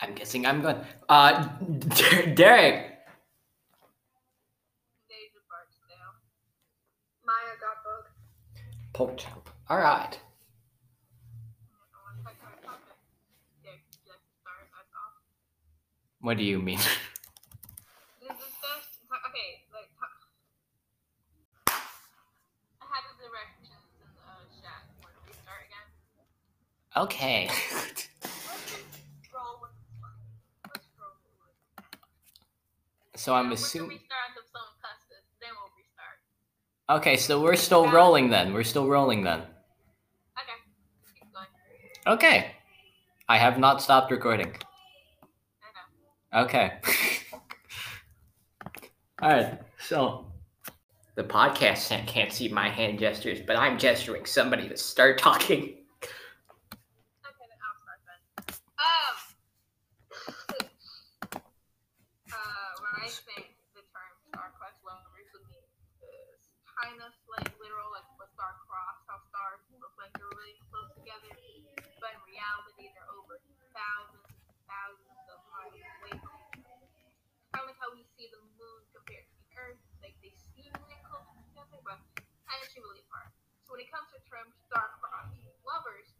I'm guessing I'm going. Uh, Derek. Barksdale. Maya Gottberg. Pochamp. All right. What do you mean? This is just okay. Like t- I had the directions in the uh, chat. Want to restart again? okay. Let's just roll with the flow. Let's roll with it. so I'm Now, assuming. We can restart if someone cusses. so I'm assuming. Okay, so we're still rolling then. We're still rolling then. Okay. Okay. I have not stopped recording. I know. Okay. All right. So the podcast can't see my hand gestures, but I'm gesturing somebody to start talking. Okay, then I'll start then. Um. uh, when I think the term star-crossed lovers would mean is kind of like literal, like with Star Cross, how stars look like they're really close together, but in reality they're over thousands and thousands of miles away. Kind of like how we see the moon compared to the Earth, like they seem really close together, but actually really apart. So when it comes to the term star-crossed lovers,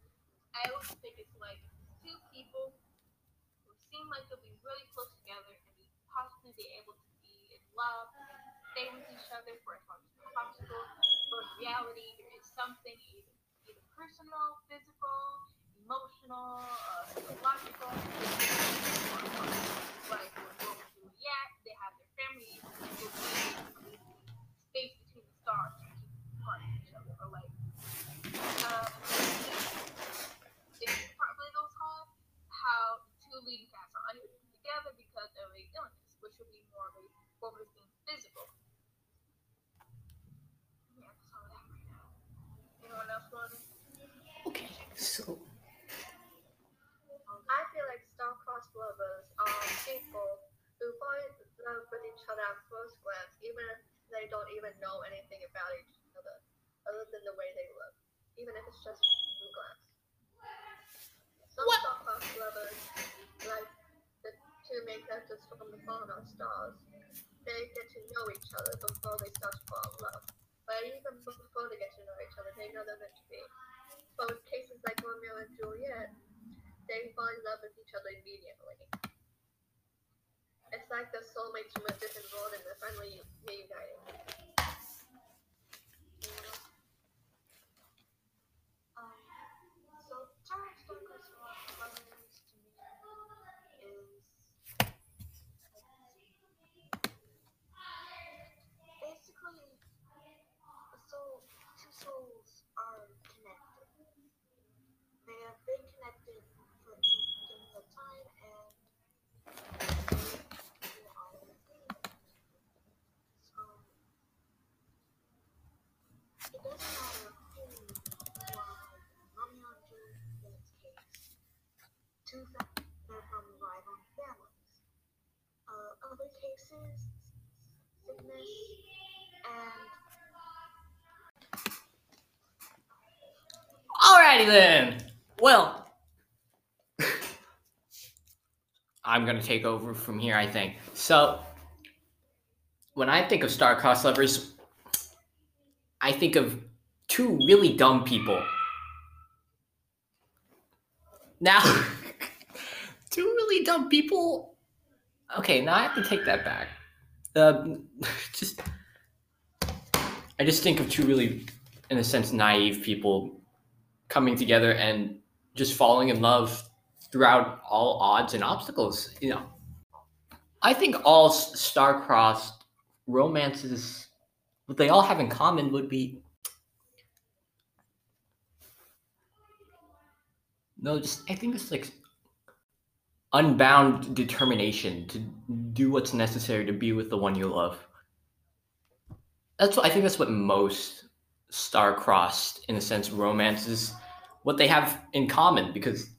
I always think it's like two people who seem like they'll be really close together and be possibly be able to be in love stay with each other for as long as possible. But in reality, there is something either personal, physical, emotional, uh, psychological. Like Romeo and Juliet, they have their families, space between the stars to keep apart from each other. Or like, um, it's probably those have how two leading cats are unable to together because of a illness, which would be more of a being physical. Yeah, that's all that right now. Anyone else. So I feel like star-crossed lovers are people who fall in love with each other at first glance, even if they don't even know anything about each other, other than the way they look, even if it's just through glance. Some star-crossed lovers, like the two main characters from the Fault in Our Stars, they get to know each other before they start to fall in love. But even before they get to know each other, they know they're meant to be. But with cases like Romeo and Juliet, they fall in love with each other immediately. It's like the soulmates from a different world and they're finally reunited. Um, so term stalkers lovers to me is basically a soul two souls are connected. They have been connected from the beginning of time and they will always be connected. So it doesn't matter who why Romeo and Juliet's case. Two fa- they're from rival families. Uh, other cases, sickness, and Alrighty then. Well, I'm gonna take over from here. I think so. When I think of star-crossed lovers, I think of two really dumb people. Now, two really dumb people. Okay, now I have to take that back. Um, just, I just think of two really, in a sense, naive people coming together and just falling in love throughout all odds and obstacles. You know, I think all star-crossed romances, what they all have in common would be no, just I think it's like unbound determination to do what's necessary to be with the one you love. That's what I think. That's what most star-crossed, in a sense, romances, what they have in common because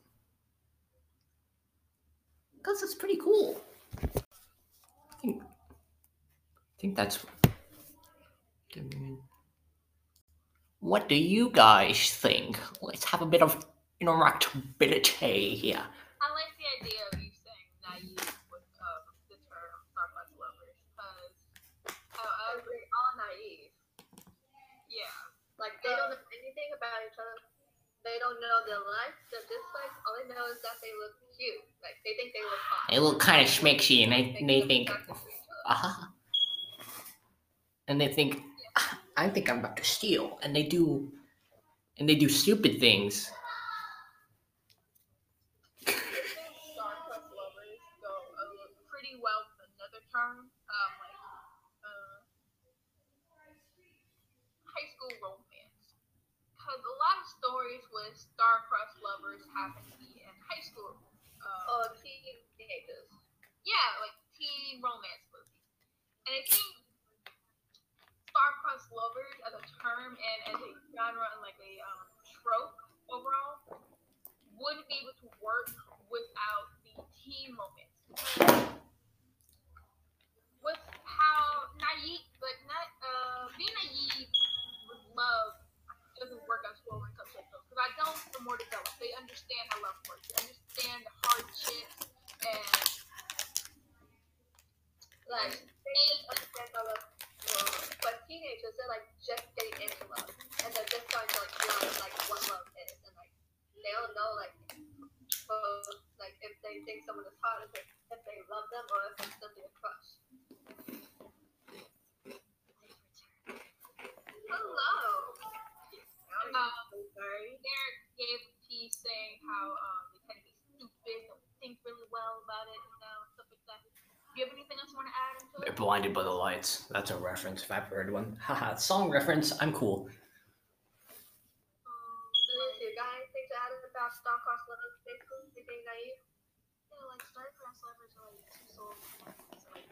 because it's pretty cool. I think I think that's. What do you guys think? Let's have a bit of interactability here. I like the idea of you saying naive with um, the term star-crossed lovers because uh, uh, They're all naive. yeah, Like they don't know anything about each other. They don't know their likes, their dislikes. All they know is that they look cute. Like they think they look hot. They look kind of schmixy, and they, They they think, attractive to each other. ah, and they think, "Ah, I think I'm about to steal, and they do, and they do stupid things. I think star-crossed lovers go uh, pretty well with another term, um, like uh, high school romance. Because a lot of stories with star-crossed lovers happen to be in high school. Uh, Oh, teenagers. yeah, like teen romance movies. And I think star-crossed lovers as a term and as a genre and like a trope overall wouldn't be able to work without the team. Because with how naive, like not uh, being naive with love doesn't work as well when it comes to those. Because I don't the more developed, they understand how love works. They understand the hardships and Like they understand how love works. But teenagers, they're like just getting into love, and they're just starting to like learn like what love is, and like they don't know like both like if they think someone is hot, if they, if they love them, or if it's simply a crush. Hello. Um, so sorry. Derek gave a piece saying how um, they tend to be stupid, don't think really well about it, you know, stuff like that. Do you have anything else you want to add into They're blinded by the lights. That's a reference if I've heard one. Haha, song reference. I'm cool. Um, Liz, you got anything to add about star-crossed lovers, basically, you being naive? yeah, like star-crossed lovers So like that like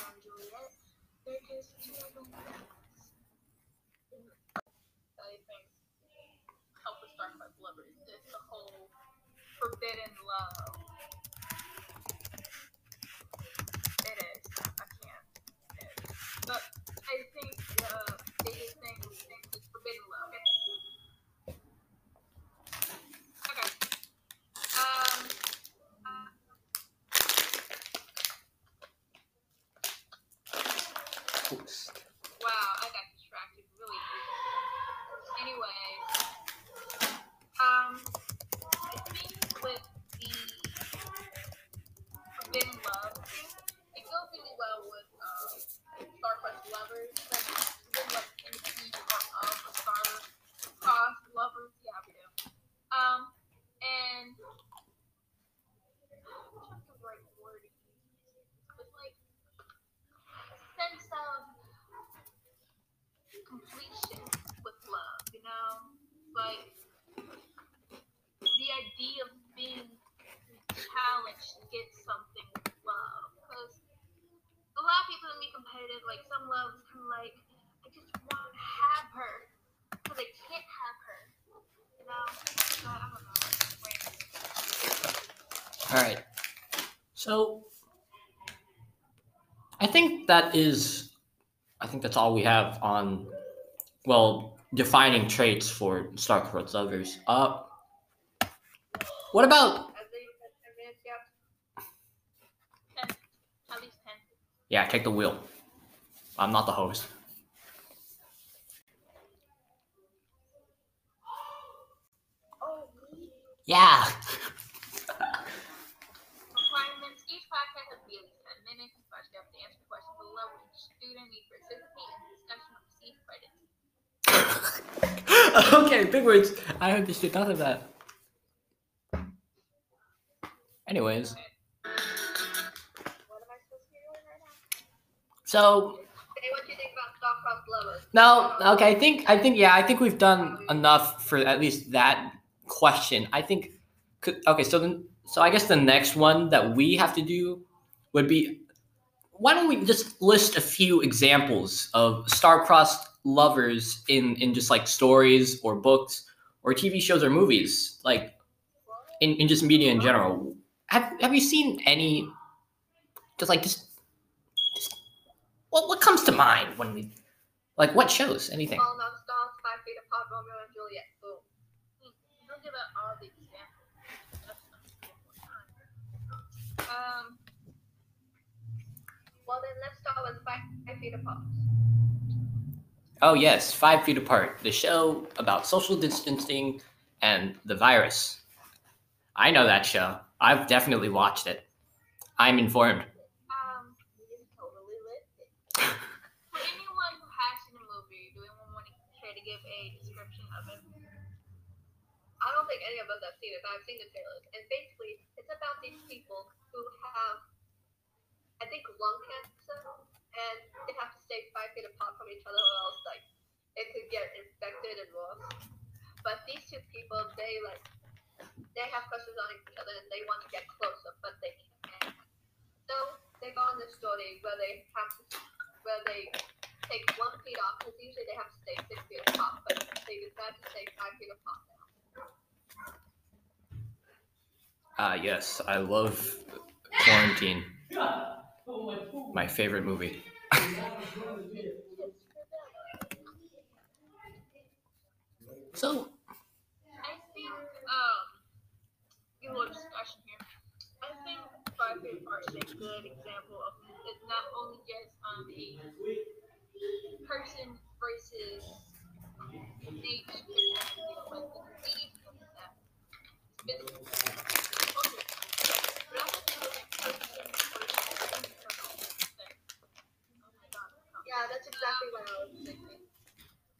and Juliet. Lovers is the whole forbidden love. It is. I can't. But I think uh, the biggest thing is forbidden love. Okay. Um. uh, Post. Wow, I got distracted really easily. Anyways, um, I think with the forbidden love thing, it goes really well with um, star-crossed lovers. Like, forbidden love can be part of a star-crossed lovers. Yeah, we do. Um, and I'm trying to think of the right word to use. It's like a sense of completion with love, you know? Like the idea of being challenged to get something with love. Because a lot of people can be competitive, like some love is kind of like, I just want to have her. Because I can't have her. You know? So, I don't know. Wait. All right. So I think that is I think that's all we have on well defining traits for star-crossed lovers. Uh what about I think that's 10 minutes, yeah. Ten. At least ten. yeah, take the wheel. I'm not the host. Oh. Yeah. Requirements. Each podcast has to be at least 10 minutes. But you have to answer questions below which okay, big words. I understood none of that. Anyways, so. No, okay. I think I think yeah. I think we've done enough for at least that question. I think. Okay, so then, so I guess the next one that we have to do would be, why don't we just list a few examples of star-crossed lovers in in just like stories or books or TV shows or movies, like in, in just media in general. Have Have you seen any? Just like just, just what what comes to mind when we like what shows? Anything? Time. Um, Well, then let's start with five feet apart. Oh yes, Five Feet Apart, the show about social distancing and the virus. I know that show. I've definitely watched it. I'm informed. um, totally lit for anyone who has seen a movie, do anyone want to try to give a description of it? I don't think any of us have seen it, but I've seen the trailers. And basically, it's about these people who have, I think, lung cancer, and they have to stay five feet apart from each other, or else like it could get infected and worse. But these two people, they like, they have crushes on each other, and they want to get closer, but they can't. So they go on this story where they have to, where they take one feet off, because usually they have to stay six feet apart, but they decide to stay five feet apart. Ah, yes, I love Quarantine. My favorite movie. So, I think, um, a little discussion here. I think Five Feet Apart is a good example of it's not only just um a person versus nature, you know, like the disease and that. It's okay. But I also think it's person versus internal thing. Oh my god. Yeah, that's exactly what I was thinking.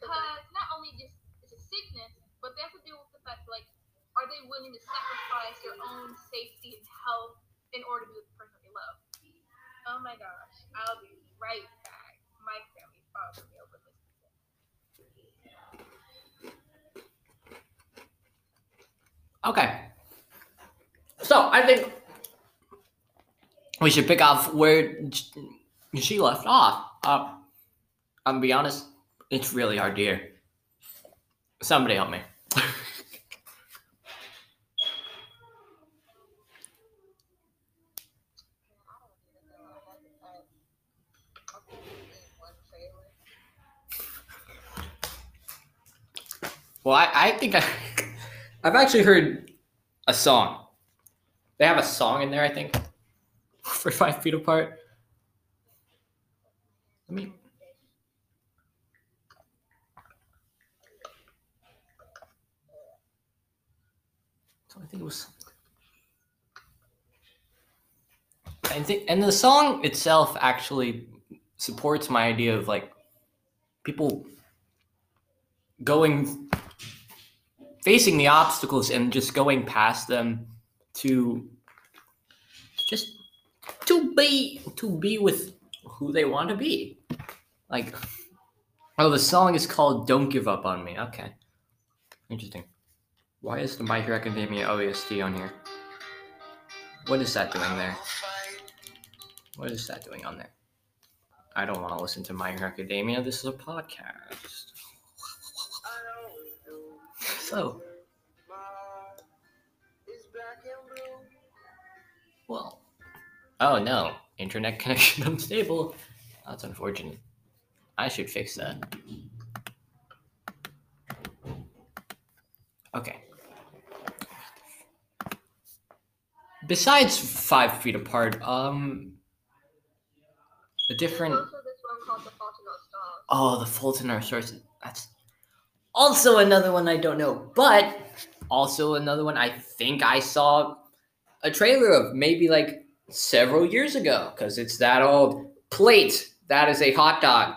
Because not only just it's a sickness, but they have to deal with the fact like, are they willing to sacrifice their own safety and health in order to be with the person they love? Oh my gosh, I'll be right back. My family followed me over this. okay. So, I think we should pick off where she left off. Uh, I'm gonna be honest, it's really hard to hear. Somebody help me. Well, I, I think I, I've actually heard a song. They have a song in there, I think, for Five Feet Apart. Let me. Think it was. I think, and the song itself actually supports my idea of like people going facing the obstacles and just going past them to just to be to be with who they want to be. Like oh the song is called don't give up on me. Okay. Interesting why is the my hero academia oest on here what is that doing there what is that doing on there i don't want to listen to my hero academia this is a podcast so Well, oh no, internet connection unstable. That's unfortunate. I should fix that. Okay. Besides five feet apart, um, a different. Also this one called The Fault in Our Stars. Oh, the Fault in Our Stars. That's also another one I don't know, but also another one I think I saw a trailer of maybe like several years ago because it's that old plate. That is a hot dog.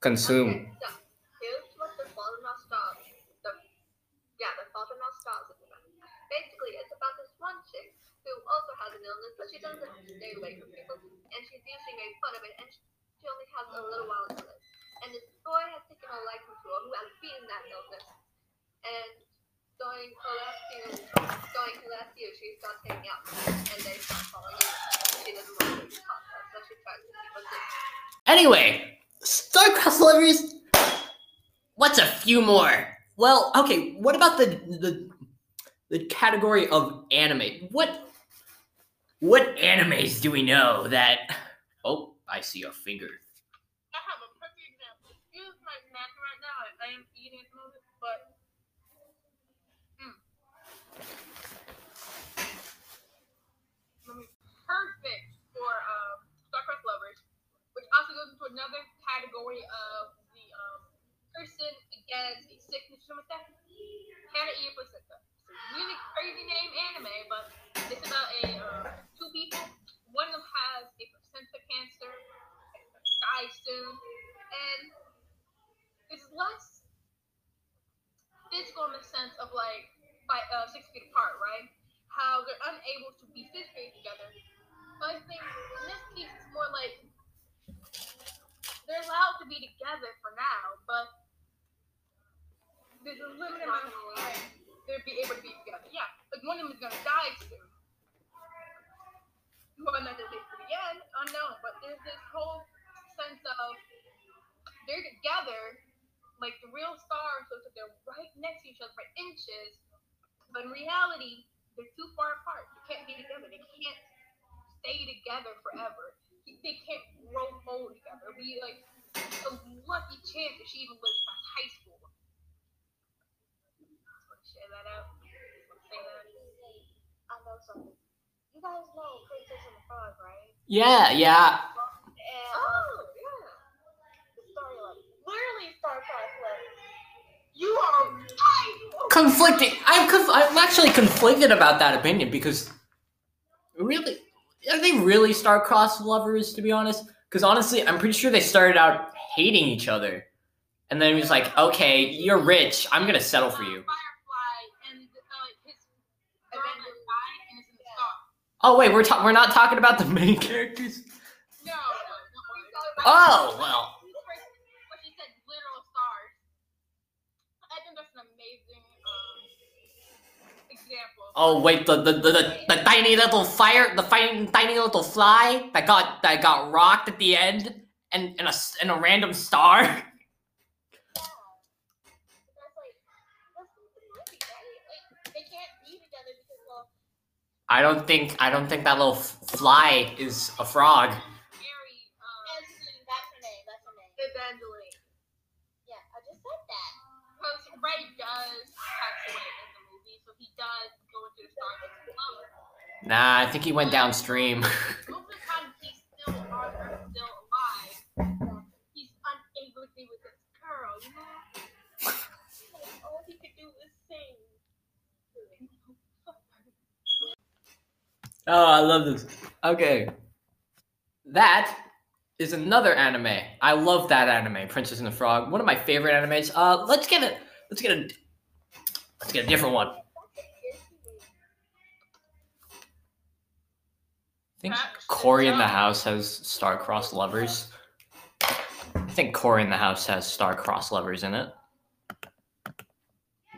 Consume. Okay, here's what The Fault in Our Stars. The, yeah, The Fault in Our Stars is about. Basically, it's about this one chick who also has an illness, but she doesn't stay away from people, and she's usually made fun of it, and she only has a little while to live. And this boy has taken a liking to her who has beaten that illness. And during her last few, during her last year, she starts hanging out, and they start falling in. She doesn't want to to her, so she tries to keep a distance. Anyway, Starcross lovers. What's a few more? Well, okay. What about the the the category of anime? What what animes do we know that? Oh, I see a finger. Hmm. Perfect for um, star-crossed lovers, which also goes into another category of the um, person against a sickness, something like that. Hannah Placenta. Really crazy name anime, but it's about a uh, two people. One of them has a placenta cancer, dies soon, and it's less physical in the sense of like by uh, six feet apart, right? How they're unable to be physically together. But I think in this case it's more like they're allowed to be together for now, but there's a limited amount of time be able to be together. Yeah, like one of them is gonna die soon. Who I meant to say for the end, unknown. But there's this whole sense of they're together, like the real stars, so they're right next to each other by inches. But in reality, they're too far apart. They can't be together. They can't stay together forever. They can't grow old together. It'll be like a lucky chance that she even lives past high school. Just want to share that out. Just want to say that. I know something. You guys know Princess and the Frog, right? Yeah, yeah. And um, yeah. the story like literally star-crossed letters. You are right. conflicting. I'm conf- I'm actually conflicted about that opinion because really, are they really star-crossed lovers? To be honest, because honestly, I'm pretty sure they started out hating each other, and then he was like, "Okay, you're rich. I'm gonna settle for you." Firefly and uh, his girlfriend died and it's in the star. Oh wait, we're ta- we're not talking about the main characters. No, no, no. Oh well. But she said literal stars. I think that's an amazing um, example. Oh wait, the the, the the the tiny little fire, the fighting tiny little fly that got that got rocked at the end, and and a and a random star. Yeah. But that's like that's not the movie, right? Like they can't be together because well I don't think I don't think that little f- fly is a frog. Um, that's her name, that's her name. Evangeline. Yeah, I just said that. Because Ray does pass away in the movie, so he does go into the star. Nah, I think he went downstream. Most of the time, he's still on Earth, still alive. He's unable to be with this girl, you know? Like all he could do was sing. Oh, I love this. Okay, that is another anime. I love that anime, Princess and the Frog. One of my favorite animes. Uh, let's get it. Let's get a. Let's get a different one. I think Cory in the House has star-crossed lovers. I think Cory in the House has star-crossed lovers in it.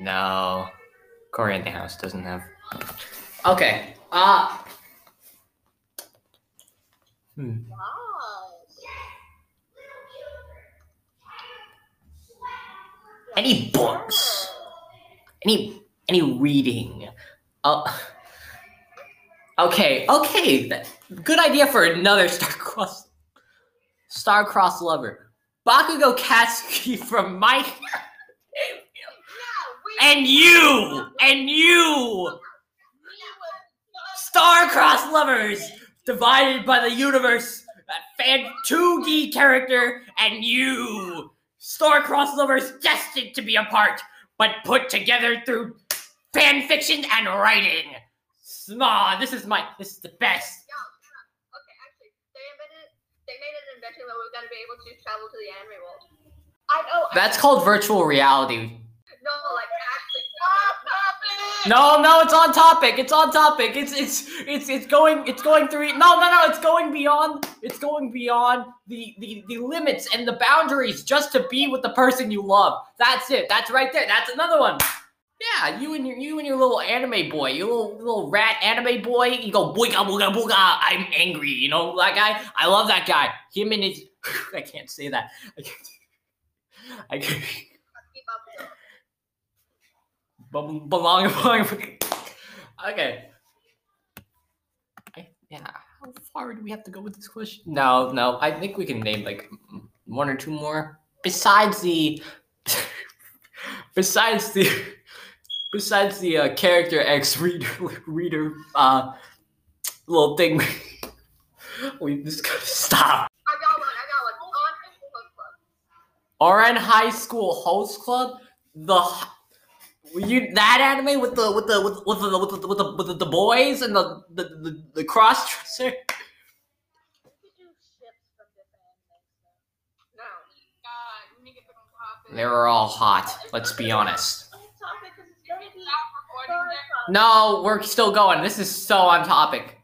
No, Cory in the House doesn't have. Okay. Uh. Hmm. Any books? Any any reading? Uh, okay, okay. Good idea for another star-crossed star-crossed lover. Bakugo Katsuki from My and you and you star-crossed lovers divided by the universe. A fan 2D character and you star-crossed lovers destined to be apart, but put together through fan fiction and writing. Small, this is my this is the best. Yeah, yeah. Okay, actually, they invented, they made an invention where we're gonna be able to travel to the anime world. I know. I- That's called virtual reality. no, like actually. No, no, it's on topic. It's on topic. It's it's it's it's going it's going through. No, no, no. It's going beyond. It's going beyond the the the limits and the boundaries just to be with the person you love. That's it. That's right there. That's another one. Yeah, you and your you and your little anime boy, your little little rat anime boy. You go booga booga booga. I'm angry. You know that guy. I love that guy. Him and his. I can't say that. I can't. I can't. Keep up with it. Bum- belong belong. Okay. I, yeah. How far do we have to go with this question? No, no. I think we can name like one or two more. Besides the, besides the, besides the uh, character X reader reader uh little thing. we just gotta stop. I got one. I got one. High School Host Club. The you that anime with the with the with, with the with the with the, with the, the boys and the the the, the cross dresser. We could do ships from different animes. No. God, we need to get back on topic. They were all hot. Let's be honest. No, we're still going. This is so on topic.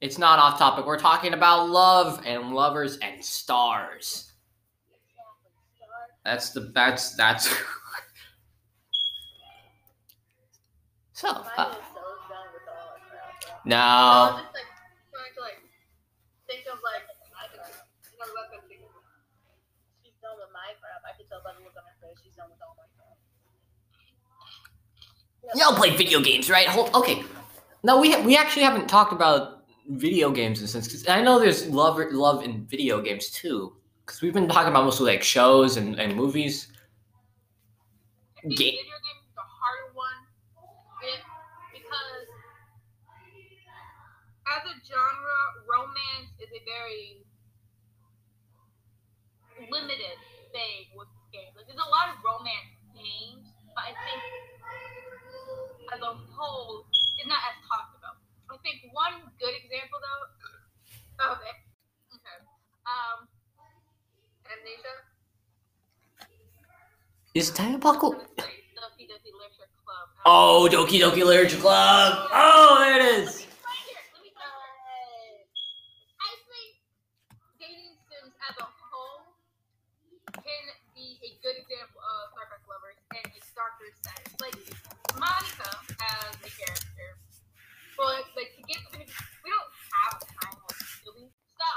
It's not off topic. We're talking about love and lovers and stars. That's the that's that's. so Mine so done with all that crap. no. I'm just like trying to like think of like you know what I'm thinking. She's done with my crap. I can tell by the look on her face. She's done with all my. Y'all play video games, right? Hold, okay. No, we ha- we actually haven't talked about video games in a sense. 'cause I know there's love love in video games too. Because we've been talking about mostly like shows and, and movies. Ga- video games is a harder one it, because as a genre, romance is a very limited thing with games. Like, there's a lot of romance games, but I think as a whole, it's not as talked about. I think one good example though. Okay. Okay. Um. Amnesia. Is Diabocal? Doki Doki Literature Club. Oh, Doki Doki Literature Club. Oh, there it is. Right here, let me tell you. I think dating sims as a whole can be a good example of star-crossed lovers and sense. Like Monika as a character, but like to get we don't have time like really. So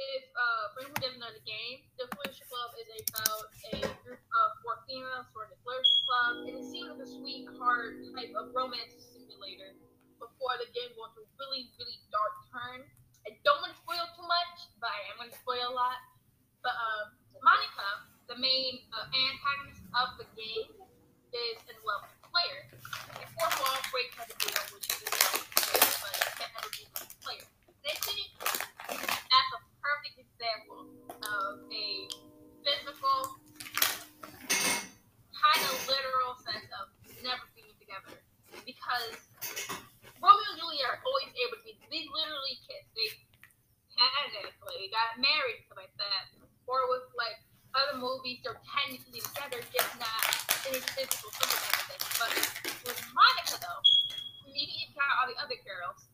if uh for anyone who doesn't know the game, the Literature Club is about a group of four females who are in the Literature Club, and it seems like a sweetheart type of romance simulator before the game goes to a really, really dark turn. I don't want to spoil too much, but I am going to spoil a lot. But um, Monika, the main uh, antagonist of the game, is in love with the player. And fourth wall breaks her deal, which is in love with the player, but can't never be with the player. And I think that's a perfect example of a physical, kind of literal sense of never being together. Because Romeo and Juliet are always able to be, they literally kiss. They technically got married, stuff like that. Or with like other movies, they're technically together, just not in a physical everything. But with Monika, though, maybe you count all the other girls,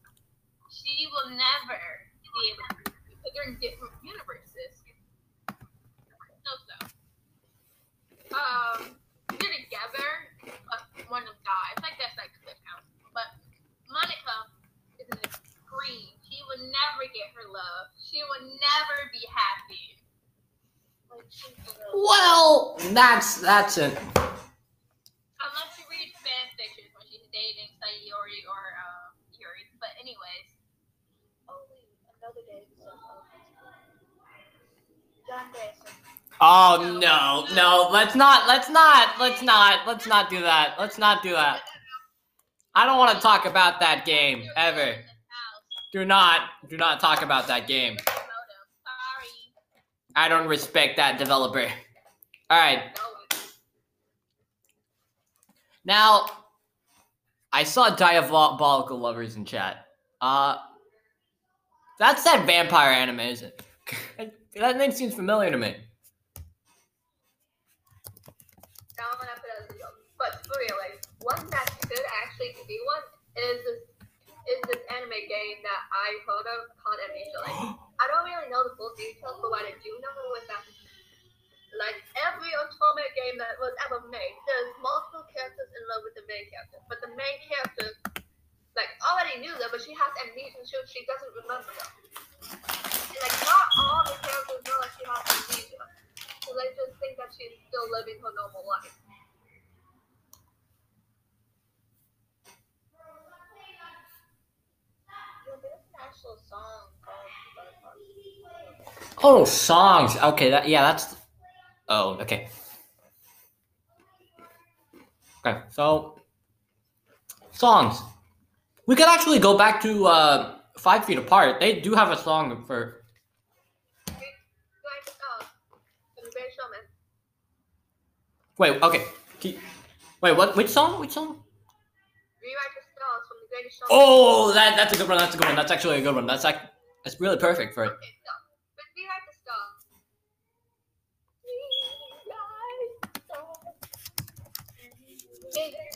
she will never be able to, because they're in different universes. No, so. Um, they're together, but one of them dies. Like that's like clip house. But Monika is an extreme. She will never get her love. She will never be happy. Like Well, that's that's it. Unless you read fan fictions when she's dating Sayori or uh, Yuri. But anyways, Oh wait, another day. So, oh, John Grayson. Oh no, no. Let's not. Let's not. Let's not. Let's not do that. Let's not do that. I don't want to talk about that game ever. In this house. Do not. Do not talk about that game. Sorry. I don't respect that developer. All right. Now, I saw Diabolik Lovers in chat. Uh, that's that vampire anime, isn't it? that name seems familiar to me. Now I'm gonna put a joke. But for real, like one that could actually be one is this is this anime game that I heard of called Amnesia. Like I don't really know the full details, but what I do know is that like every otome game that was ever made, there's multiple characters in love with the main character. But the main character like already knew them, but she has amnesia, so she doesn't remember them. And like not all the characters Oh, songs. Okay, that yeah, that's. Oh, okay. Okay, so songs. We could actually go back to uh, Five Feet Apart. They do have a song for. Wait. Okay. Keep... Wait. What? Which song? Which song? Oh, that that's a good one. That's a good one. That's actually a good one. That's like that's really perfect for it. Okay. Okay.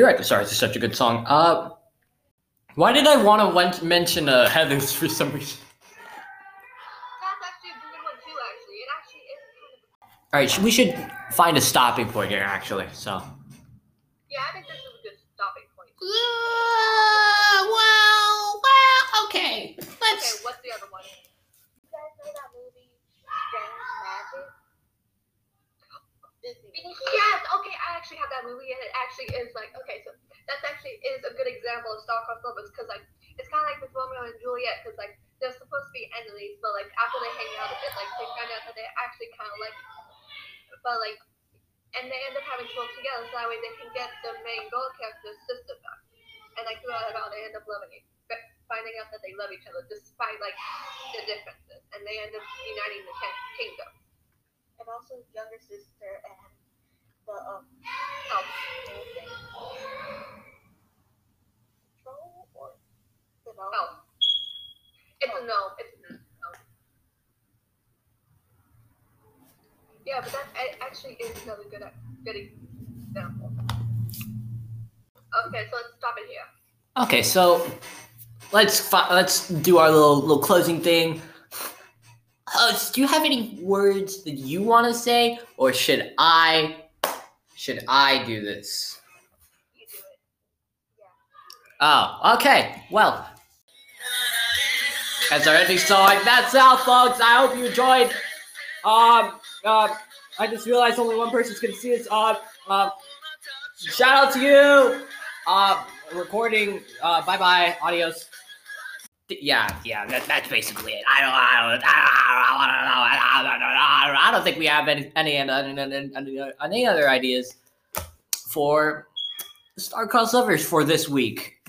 Rewrite the Stars is such a good song. Uh, why did I want to mention uh, Heather's for some reason? All right, we should find a stopping point here. Actually, so. yeah. I think this is a good stopping point. well, well, okay. Okay, what's the other one? You guys know that movie Strange Magic? Yes. Okay, I actually have that movie, and it actually is like okay, so that's actually is a good example of star-crossed lovers because like it's kind of like with Romeo and Juliet because like they're supposed to be enemies, but like after they hang out a bit, like they find out that they actually kind of like, but like, and they end up having to work together so that way they can get the main girl character's sister back, and like throughout it all, they end up loving it, but finding out that they love each other despite like the differences, and they end up uniting the kingdom. And also younger sister and the um help. Control or help. It's a no. It's a no. Yeah, but that actually is another good good example. Okay, so let's stop it here. Okay, so let's fi- let's do our little little closing thing. Host, do you have any words that you want to say, or should I should I do this? You do it. Oh, okay. Well, that's our ending song. That's all, folks. I hope you enjoyed. Um, uh, I just realized only one person's gonna see this. Uh, uh, shout out to you. Uh, recording. Uh, bye bye. Adios. Yeah, yeah. That, that's basically it. I don't. I don't. I don't. I don't, I don't, think we have any any any, any, any other ideas for star crossovers for this week.